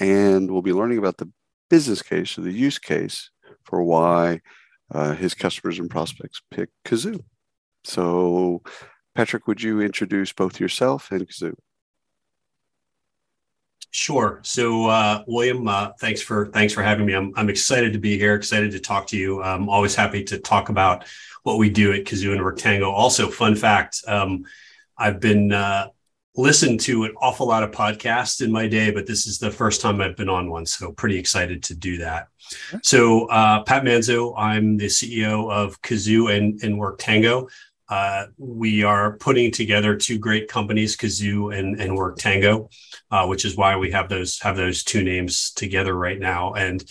and we'll be learning about the business case or the use case for why uh, his customers and prospects pick Kazoo. So, Patrick, would you introduce both yourself and Kazoo? Sure. So, uh, William, uh, thanks for thanks for having me. I'm I'm excited to be here. Excited to talk to you. I'm always happy to talk about what we do at Kazoo and WorkTango. Also, fun fact: um, I've been uh, listened to an awful lot of podcasts in my day, but this is the first time I've been on one. So pretty excited to do that. So uh, Pat Manzo, I'm the CEO of Kazoo and, and Worktango. Uh, we are putting together two great companies, Kazoo and, and Worktango, uh, which is why we have those have those two names together right now. And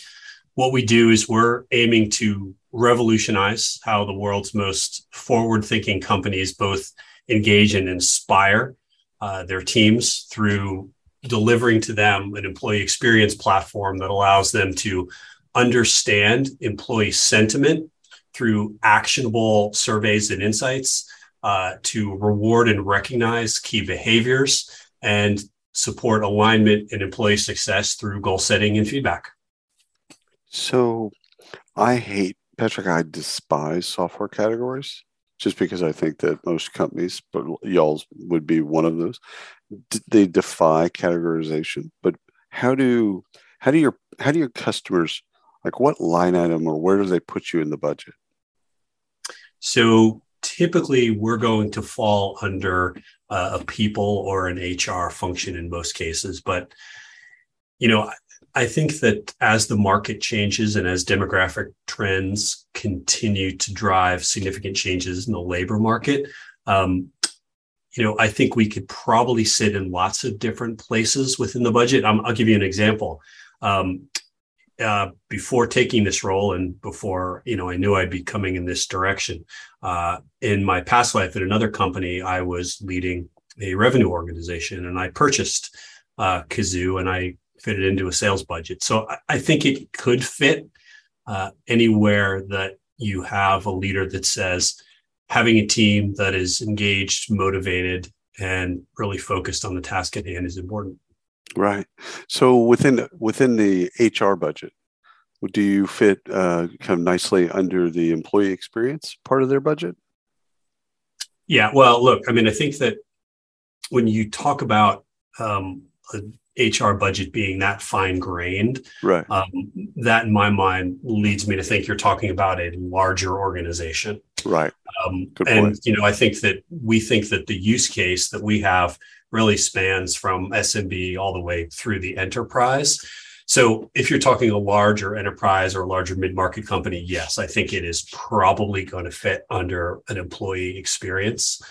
what we do is we're aiming to revolutionize how the world's most forward-thinking companies both engage and inspire uh, their teams through delivering to them an employee experience platform that allows them to understand employee sentiment through actionable surveys and insights uh, to reward and recognize key behaviors and support alignment and employee success through goal setting and feedback. So I hate, Patrick, I despise software categories just because I think that most companies, but y'all's would be one of those, they defy categorization. But how do how do your how do your customers like what line item or where do they put you in the budget? So typically, we're going to fall under uh, a people or an HR function in most cases, but you know I think that as the market changes and as demographic trends continue to drive significant changes in the labor market, um, you know, I think we could probably sit in lots of different places within the budget. Um, I'll give you an example. Um, uh, before taking this role and before you know I knew I'd be coming in this direction. Uh, in my past life at another company, I was leading a revenue organization, and I purchased uh, Kazoo, and I fit it into a sales budget. So I, think it could fit uh, anywhere that you have a leader that says having a team that is engaged, motivated, and really focused on the task at hand is important. Right. So within within the HR budget, do you fit uh, kind of nicely under the employee experience part of their budget? Yeah. Well, look, I mean, I think that when you talk about um, a HR budget being that fine grained, right? Um, that in my mind leads me to think you're talking about a larger organization, right? Um, and you know, I think that we think that the use case that we have really spans from SMB all the way through the enterprise. So if you're talking a larger enterprise or a larger mid-market company, yes, I think it is probably going to fit under an employee experience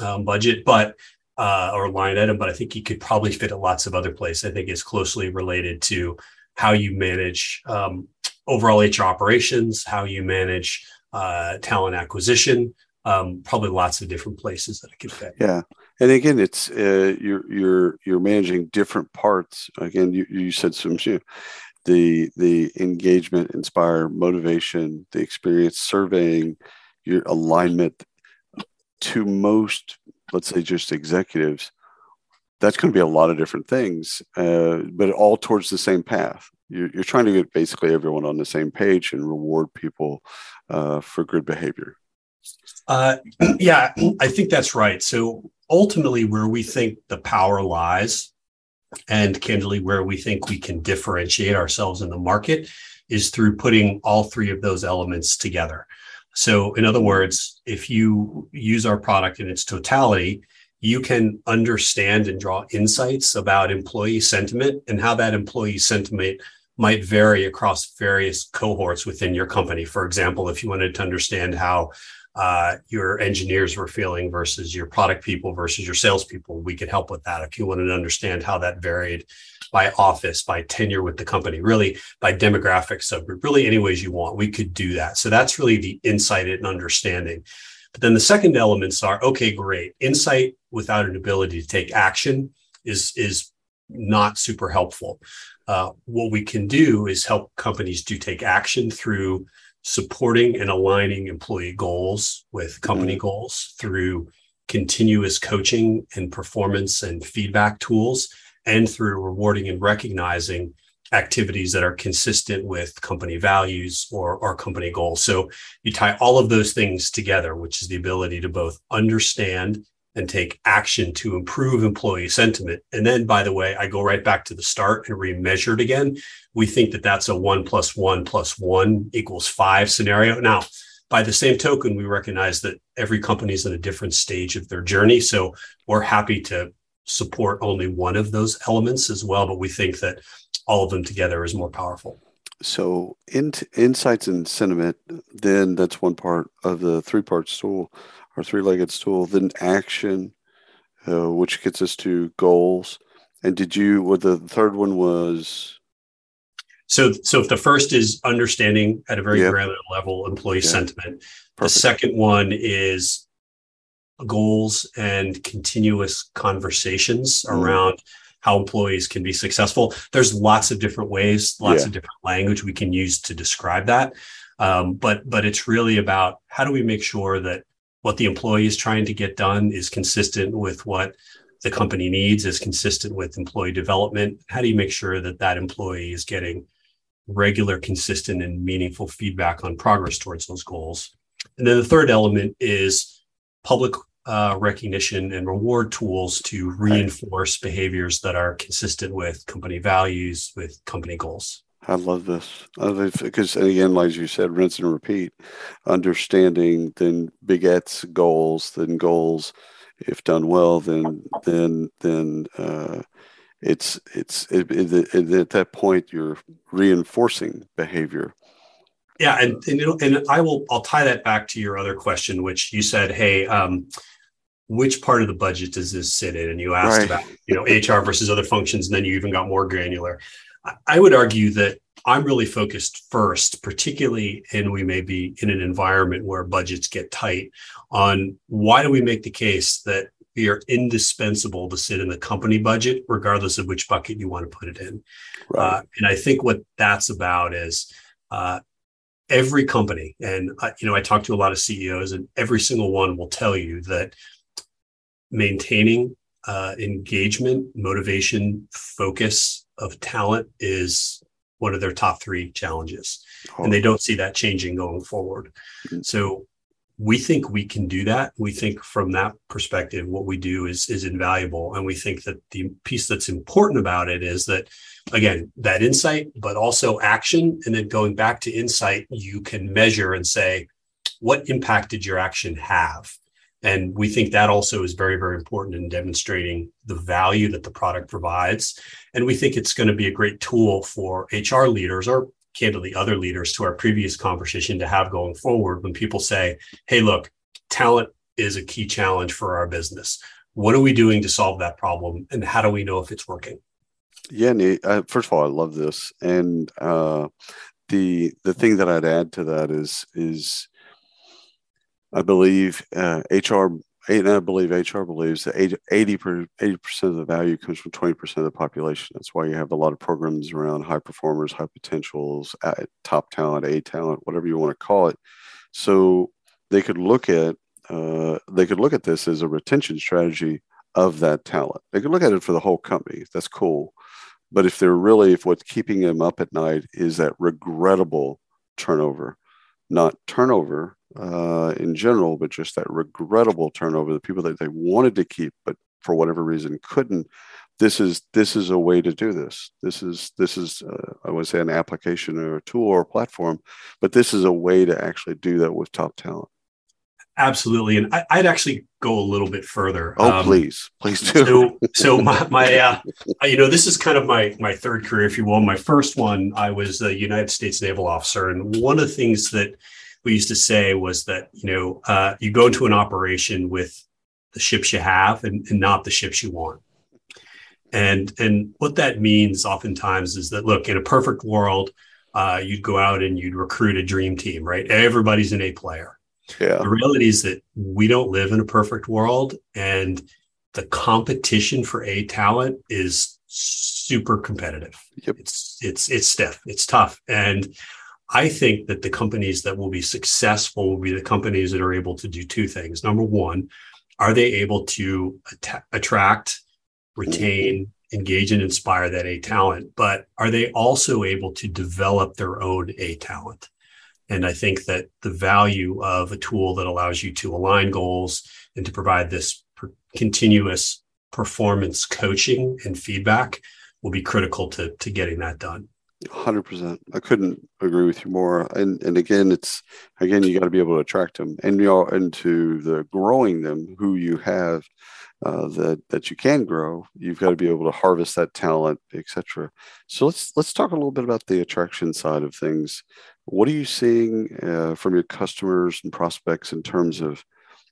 um, budget. But uh, or line item, but I think you could probably fit it lots of other places. I think it's closely related to how you manage um, overall HR operations, how you manage uh, talent acquisition. Um, probably lots of different places that it could fit. Yeah, and again, it's uh, you're you're you're managing different parts. Again, you, you said some the the engagement, inspire, motivation, the experience, surveying, your alignment to most let's say just executives, that's going to be a lot of different things, uh, but all towards the same path. You're, you're, trying to get basically everyone on the same page and reward people uh, for good behavior. Uh, yeah, I think that's right. So ultimately, where we think the power lies, and candidly, where we think we can differentiate ourselves in the market, is through putting all three of those elements together. So, in other words, if you use our product in its totality, you can understand and draw insights about employee sentiment and how that employee sentiment might vary across various cohorts within your company. For example, if you wanted to understand how uh, your engineers were feeling versus your product people versus your salespeople, we could help with that. If you wanted to understand how that varied by office, by tenure with the company, really by demographic subgroup, really any ways you want. We could do that. So that's really the insight and understanding. But then the second elements are okay, great. Insight without an ability to take action is is not super helpful. Uh, what we can do is help companies do take action through supporting and aligning employee goals with company mm-hmm. goals through continuous coaching and performance and feedback tools and through rewarding and recognizing activities that are consistent with company values or, our company goals. So you tie all of those things together, which is the ability to both understand and take action to improve employee sentiment. And then, by the way, I go right back to the start and remeasure it again. We think that that's a one plus one plus one equals five scenario. Now, by the same token, we recognize that every company is in a different stage of their journey. So we're happy to support only one of those elements as well, but we think that all of them together is more powerful. So, in, insights and sentiment, then that's one part of the three part stool or three legged stool. Then action, uh, which gets us to goals. And did you, what the third one was? So, so if the first is understanding at a very granular level employee yeah. sentiment, Perfect. the second one is goals and continuous conversations mm. around how employees can be successful. There's lots of different ways, lots yeah. of different language we can use to describe that. Um, but but it's really about how do we make sure that what the employee is trying to get done is consistent with what the company needs, is consistent with employee development. How do you make sure that that employee is getting regular, consistent, and meaningful feedback on progress towards those goals? And then the third element is public uh, recognition and reward tools to reinforce behaviors that are consistent with company values, with company goals. I love this. Because again, like you said, rinse and repeat. Understanding then begets goals, then goals, if done well, then then then uh, it's it's it, it, it, at that point you're reinforcing behavior yeah, and and, and I will I'll tie that back to your other question, which you said, hey, um, which part of the budget does this sit in? And you asked right. about you know HR versus other functions, and then you even got more granular. I would argue that I'm really focused first, particularly and we may be in an environment where budgets get tight, on why do we make the case that we are indispensable to sit in the company budget, regardless of which bucket you want to put it in. Right. Uh, and I think what that's about is uh, every company and you know i talk to a lot of ceos and every single one will tell you that maintaining uh, engagement motivation focus of talent is one of their top three challenges. Oh. and they don't see that changing going forward. Mm-hmm. so we think we can do that. We think from that perspective what we do is is invaluable. And we think that the piece that's important about it is that again that insight but also action. And then going back to insight you can measure and say what impact did your action have? And we think that also is very very important in demonstrating the value that the product provides and we think it's going to be a great tool for hr leaders or candidly other leaders to our previous conversation to have going forward when people say hey look talent is a key challenge for our business. What are we doing to solve that problem and how do we know if it's working? Yeah, Nate, uh, first of all, I love this, and uh, the the thing that I'd add to that is is I believe uh, HR and I believe HR believes that 80 percent of the value comes from 20 percent of the population. That's why you have a lot of programs around high performers, high potentials, top talent, A talent, whatever you want to call it. So they could look at uh, they could look at this as a retention strategy of that talent. They could look at it for the whole company. That's cool. But if they're really, if what's keeping them up at night is that regrettable turnover, not turnover uh, in general, but just that regrettable turnover, the people that they wanted to keep, but for whatever reason couldn't. This is this is a way to do this. This is this is uh, I would say an application or a tool or a platform, but this is a way to actually do that with top talent. Absolutely, and I, would actually go a little bit further. Oh, um, please, please do. So, so my, my uh, you know, this is kind of my my third career, if you will. My first one, I was a United States naval officer, and one of the things that we used to say was that you know, uh, you go into an operation with the ships you have, and, and not the ships you want. And and what that means oftentimes is that look, in a perfect world, uh, you'd go out and you'd recruit a dream team, right? Everybody's an A player. Yeah. The reality is that we don't live in a perfect world, and the competition for A talent is super competitive. Yep. It's it's it's stiff. It's tough, and I think that the companies that will be successful will be the companies that are able to do two things. Number one, are they able to att- attract, retain, engage, and inspire that A talent? But are they also able to develop their own A talent? And I think that the value of a tool that allows you to align goals and to provide this per- continuous performance coaching and feedback will be critical to, to getting that done. Hundred percent. I couldn't agree with you more. And and again, it's again you got to be able to attract them, and you know, into the growing them who you have uh, that that you can grow. You've got to be able to harvest that talent, etc. So let's let's talk a little bit about the attraction side of things. What are you seeing uh, from your customers and prospects in terms of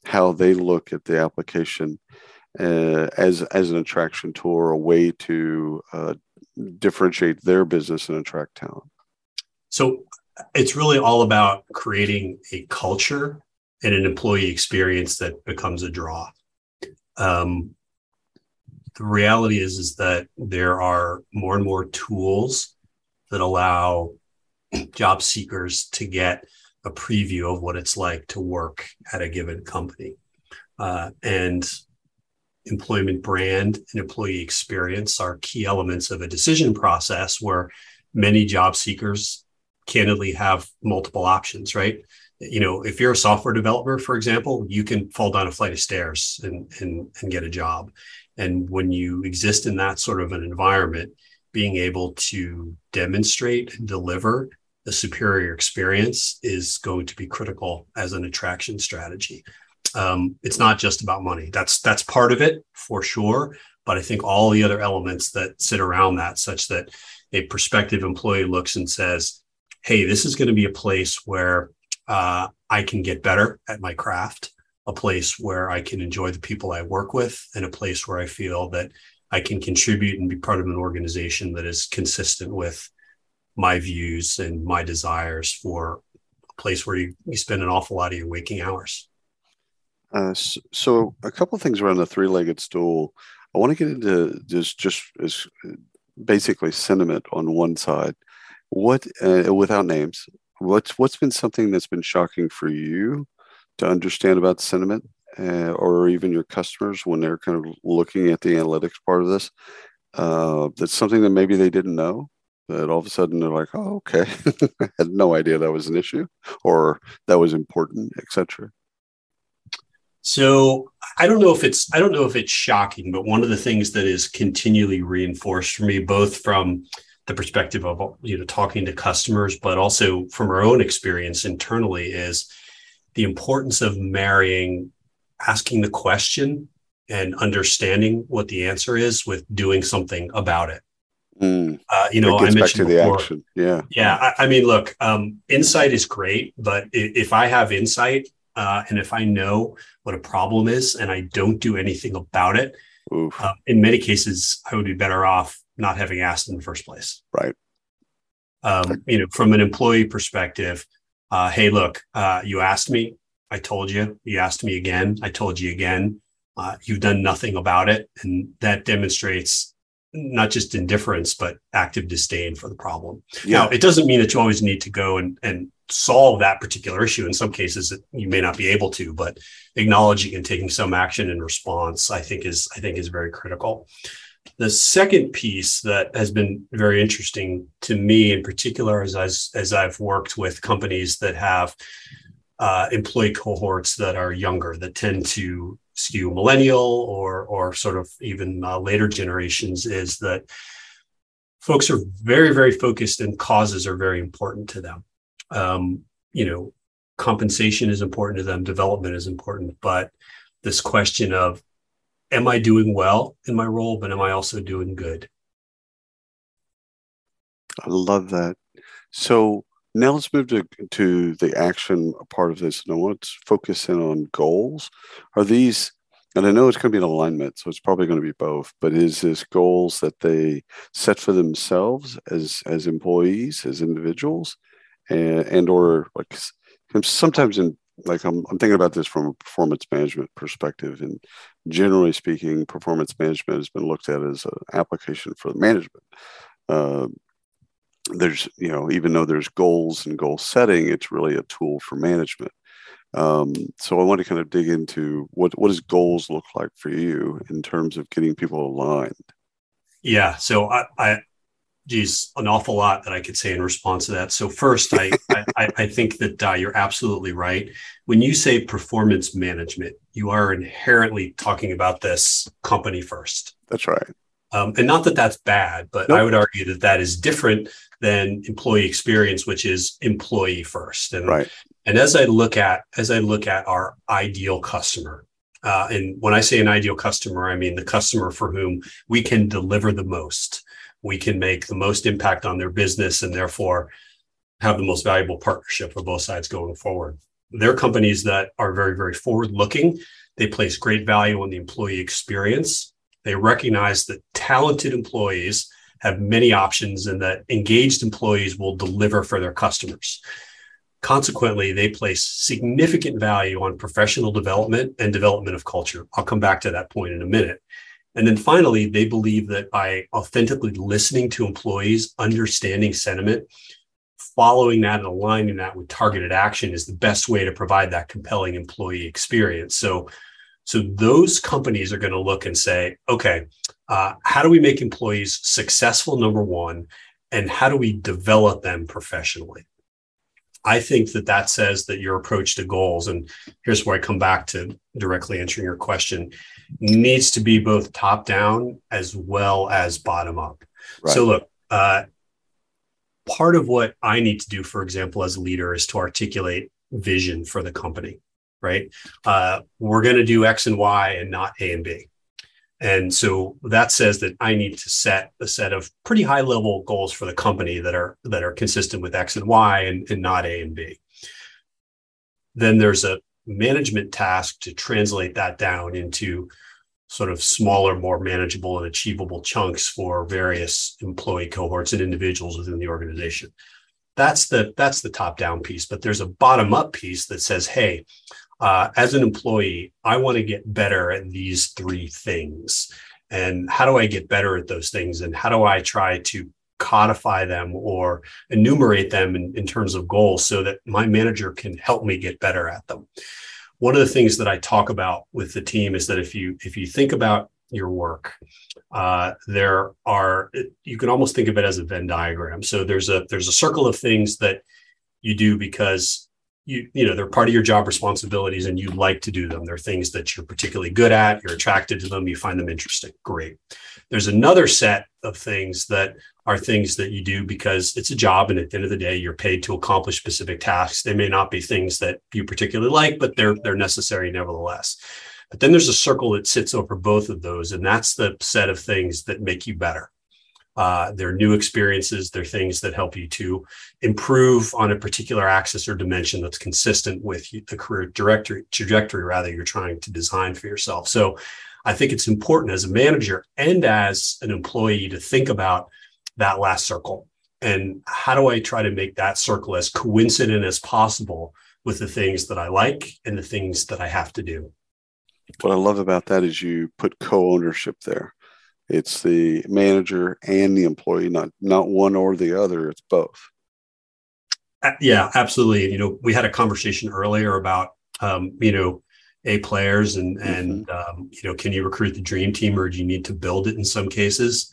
how they look at the application uh, as as an attraction tool or a way to uh, differentiate their business and attract talent? So it's really all about creating a culture and an employee experience that becomes a draw. Um, the reality is is that there are more and more tools that allow job seekers to get a preview of what it's like to work at a given company. Uh, and employment brand and employee experience are key elements of a decision process where many job seekers candidly have multiple options, right? You know, if you're a software developer, for example, you can fall down a flight of stairs and, and, and get a job. And when you exist in that sort of an environment, being able to demonstrate and deliver a superior experience is going to be critical as an attraction strategy. Um, it's not just about money. That's that's part of it for sure. But I think all the other elements that sit around that, such that a prospective employee looks and says, "Hey, this is going to be a place where uh, I can get better at my craft, a place where I can enjoy the people I work with, and a place where I feel that I can contribute and be part of an organization that is consistent with my views and my desires for a place where you, you spend an awful lot of your waking hours." Uh, so, a couple of things around the three-legged stool. I want to get into just just as basically sentiment on one side. What, uh, without names, what's what's been something that's been shocking for you to understand about sentiment, uh, or even your customers when they're kind of looking at the analytics part of this? Uh, that's something that maybe they didn't know. That all of a sudden they're like, "Oh, okay, I had no idea that was an issue, or that was important, etc." So I don't know if it's I don't know if it's shocking, but one of the things that is continually reinforced for me, both from the perspective of you know talking to customers, but also from our own experience internally, is the importance of marrying asking the question and understanding what the answer is with doing something about it. Mm. Uh, you know, I mentioned back to the before, action. Yeah, yeah. I, I mean, look, um, insight is great, but if I have insight uh, and if I know what a problem is and I don't do anything about it, uh, in many cases, I would be better off not having asked in the first place. Right. Um, you know, from an employee perspective, uh, hey, look, uh, you asked me, I told you. You asked me again, I told you again. Uh, you've done nothing about it, and that demonstrates not just indifference but active disdain for the problem. Yeah. Now, it doesn't mean that you always need to go and and solve that particular issue. In some cases, you may not be able to, but acknowledging and taking some action in response, I think is I think is very critical. The second piece that has been very interesting to me, in particular, as as, as I've worked with companies that have uh, employee cohorts that are younger, that tend to skew millennial or or sort of even uh, later generations, is that folks are very very focused and causes are very important to them um, you know, compensation is important to them, development is important, but this question of, am I doing well in my role, but am I also doing good? I love that. So now let's move to, to the action part of this. And I want to focus in on goals. Are these and I know it's going to be an alignment, so it's probably going to be both. But is this goals that they set for themselves as as employees, as individuals, and and or like sometimes in like I'm, I'm thinking about this from a performance management perspective and generally speaking performance management has been looked at as an application for management. Uh, there's you know even though there's goals and goal setting it's really a tool for management. Um, so i want to kind of dig into what what does goals look like for you in terms of getting people aligned? Yeah so i, I geez, an awful lot that I could say in response to that. So first, I I, I, think that uh, you're absolutely right. When you say performance management, you are inherently talking about this company first. That's right. Um, and not that that's bad, but nope. I would argue that that is different than employee experience, which is employee first. And right. and as I look at as I look at our ideal customer, uh, and when I say an ideal customer, I mean the customer for whom we can deliver the most, we can make the most impact on their business, and therefore have the most valuable partnership for both sides going forward. They're companies that are very very forward looking. They place great value on the employee experience they recognize that talented employees have many options and that engaged employees will deliver for their customers. Consequently, they place significant value on professional development and development of culture. I'll come back to that point in a minute. And then finally, they believe that by authentically listening to employees, understanding sentiment, following that and aligning that with targeted action is the best way to provide that compelling employee experience. So so those companies are going to look and say, okay, uh, how do we make employees successful? Number one, and how do we develop them professionally? I think that that says that your approach to goals, and here's where I come back to directly answering your question, needs to be both top down as well as bottom up. Right. So look, uh, part of what I need to do, for example, as a leader, is to articulate vision for the company right? Uh, we're going to do X and Y and not A and B. And so that says that I need to set a set of pretty high level goals for the company that are that are consistent with X and Y and, and not A and B. Then there's a management task to translate that down into sort of smaller, more manageable and achievable chunks for various employee cohorts and individuals within the organization. That's the that's the top down piece. But there's a bottom up piece that says, hey, uh, as an employee, I want to get better at these three things. And how do I get better at those things? And how do I try to codify them or enumerate them in, in terms of goals so that my manager can help me get better at them? One of the things that I talk about with the team is that if you if you think about your work, uh, there are you can almost think of it as a Venn diagram. So there's a there's a circle of things that you do because you you know they're part of your job responsibilities and you like to do them. They're things that you're particularly good at you're attracted to them you find them interesting. Great. There's another set of things that are things that you do because it's a job and at the end of the day you're paid to accomplish specific tasks. They may not be things that you particularly like but they're they're necessary nevertheless. But then there's a circle that sits over both of those and that's the set of things that make you better uh, they're new experiences. They're things that help you to improve on a particular axis or dimension that's consistent with the career directory, trajectory, rather, you're trying to design for yourself. So I think it's important as a manager and as an employee to think about that last circle. And how do I try to make that circle as coincident as possible with the things that I like and the things that I have to do? What I love about that is you put co ownership there it's the manager and the employee, not not one or the other. It's both. Yeah, absolutely. You know, we had a conversation earlier about um, you know a players and mm-hmm. and um, you know can you recruit the dream team or do you need to build it in some cases?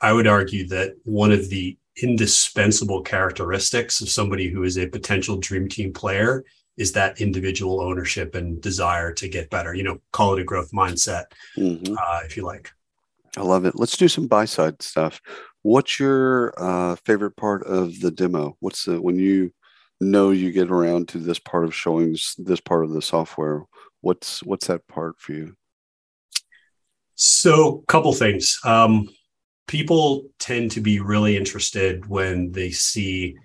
I would argue that one of the indispensable characteristics of somebody who is a potential dream team player is that individual ownership and desire to get better. You know, call it a growth mindset, mm-hmm. uh, if you like. I love it. Let's do some buy side stuff. What's your uh, favorite part of the demo? What's the when you know you get around to this part of showing this part of the software? What's what's that part for you? So, a couple things. Um, people tend to be really interested when they see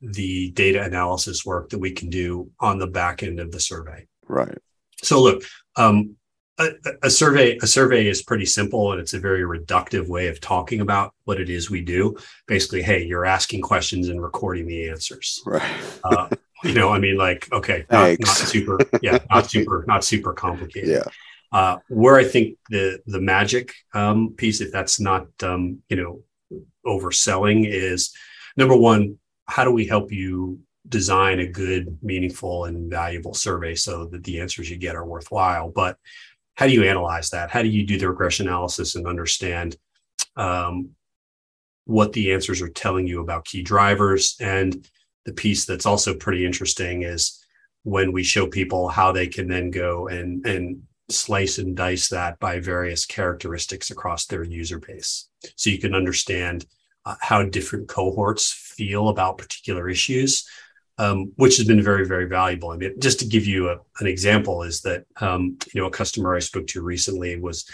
the data analysis work that we can do on the back end of the survey. Right. So, look, um, a, a, survey a survey is pretty simple and it's a very reductive way of talking about what it is we do. Basically hey you're asking questions and recording the answers. Right. Uh, you know i mean like okay not, not super yeah not super not super complicated. Yeah. Uh, where i think the the magic um, piece if that's not um, you know overselling is number one how do we help you design a good meaningful and valuable survey so that the answers you get are worthwhile? But how do you analyze that? How do you do the regression analysis and understand um, what the answers are telling you about key drivers? And the piece that's also pretty interesting is when we show people how they can then go and and slice and dice that by various characteristics across their user base, so you can understand uh, how different cohorts feel about particular issues um, which has been very, very valuable. I mean, just to give you a, an example, is that um, you know a customer I spoke to recently was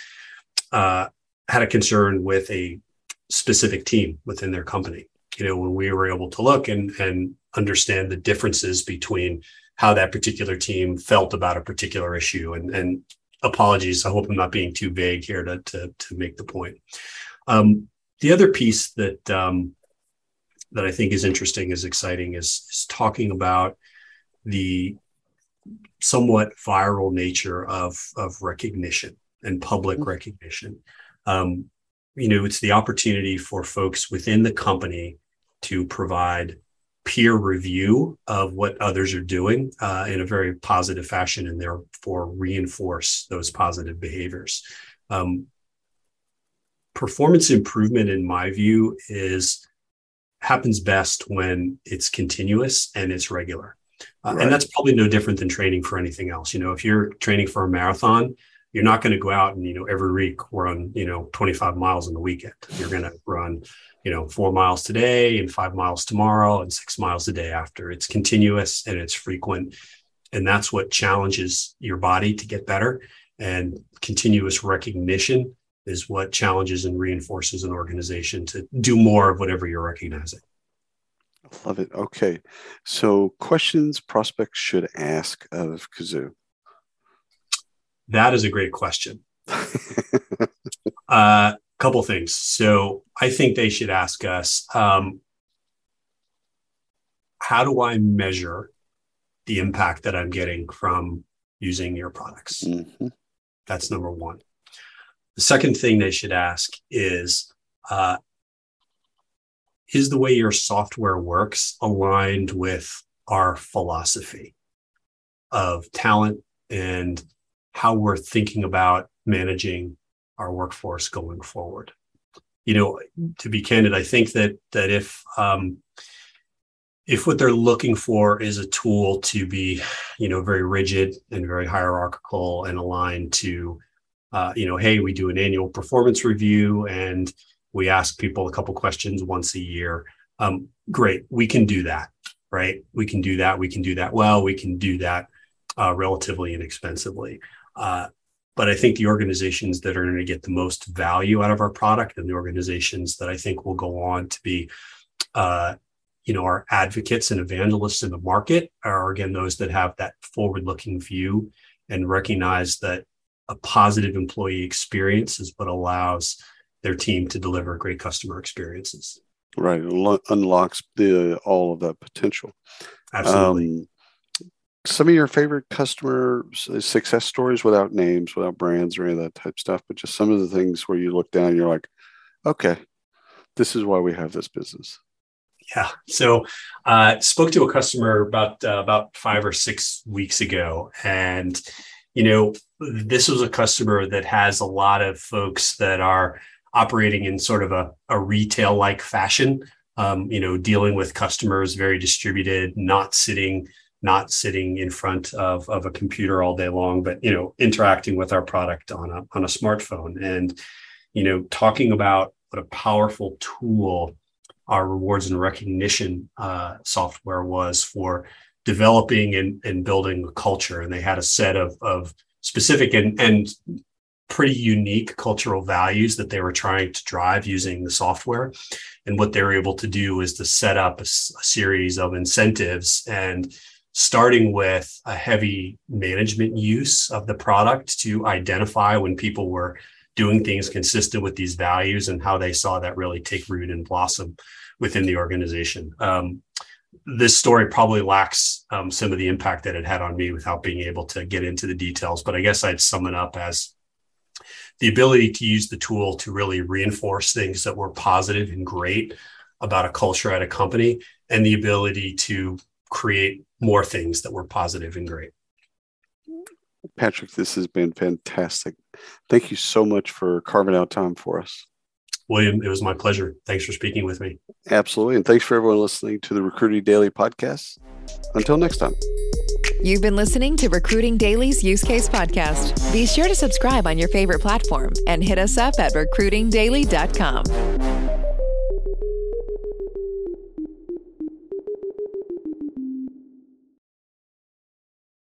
uh, had a concern with a specific team within their company. You know, when we were able to look and and understand the differences between how that particular team felt about a particular issue, and and apologies, I hope I'm not being too vague here to to, to make the point. Um, the other piece that um, that I think is interesting, is exciting, is, is talking about the somewhat viral nature of of recognition and public mm-hmm. recognition. Um, you know, it's the opportunity for folks within the company to provide peer review of what others are doing uh, in a very positive fashion and therefore reinforce those positive behaviors. Um, performance improvement, in my view, is happens best when it's continuous and it's regular. Uh, right. And that's probably no different than training for anything else. You know, if you're training for a marathon, you're not going to go out and, you know, every week run, you know, 25 miles on the weekend. You're going to run, you know, four miles today and five miles tomorrow and six miles a day after. It's continuous and it's frequent. And that's what challenges your body to get better. And continuous recognition is what challenges and reinforces an organization to do more of whatever you're recognizing. I love it. Okay. So, questions prospects should ask of Kazoo? That is a great question. A uh, couple things. So, I think they should ask us um, how do I measure the impact that I'm getting from using your products? Mm-hmm. That's number one. The second thing they should ask is uh, Is the way your software works aligned with our philosophy of talent and how we're thinking about managing our workforce going forward? You know, to be candid, I think that that if um, if what they're looking for is a tool to be, you know, very rigid and very hierarchical and aligned to uh, you know, hey, we do an annual performance review and we ask people a couple questions once a year. Um, great, we can do that, right? We can do that. We can do that well. We can do that uh, relatively inexpensively. Uh, but I think the organizations that are going to get the most value out of our product and the organizations that I think will go on to be, uh, you know, our advocates and evangelists in the market are again those that have that forward-looking view and recognize that a positive employee experience is what allows their team to deliver great customer experiences. Right, it unlocks the all of that potential. Absolutely. Um, some of your favorite customer success stories, without names, without brands, or any of that type stuff, but just some of the things where you look down, and you're like, okay, this is why we have this business. Yeah. So, uh, spoke to a customer about uh, about five or six weeks ago, and you know, this was a customer that has a lot of folks that are operating in sort of a, a retail like fashion, um, you know, dealing with customers very distributed, not sitting not sitting in front of, of a computer all day long, but you know, interacting with our product on a on a smartphone. And you know, talking about what a powerful tool our rewards and recognition uh, software was for developing and, and building a culture. And they had a set of, of specific and, and pretty unique cultural values that they were trying to drive using the software. And what they were able to do is to set up a, a series of incentives and starting with a heavy management use of the product to identify when people were doing things consistent with these values and how they saw that really take root and blossom within the organization. Um, this story probably lacks um, some of the impact that it had on me without being able to get into the details, but I guess I'd sum it up as the ability to use the tool to really reinforce things that were positive and great about a culture at a company and the ability to create more things that were positive and great. Patrick, this has been fantastic. Thank you so much for carving out time for us. William, it was my pleasure. Thanks for speaking with me. Absolutely. And thanks for everyone listening to the Recruiting Daily podcast. Until next time. You've been listening to Recruiting Daily's Use Case Podcast. Be sure to subscribe on your favorite platform and hit us up at recruitingdaily.com.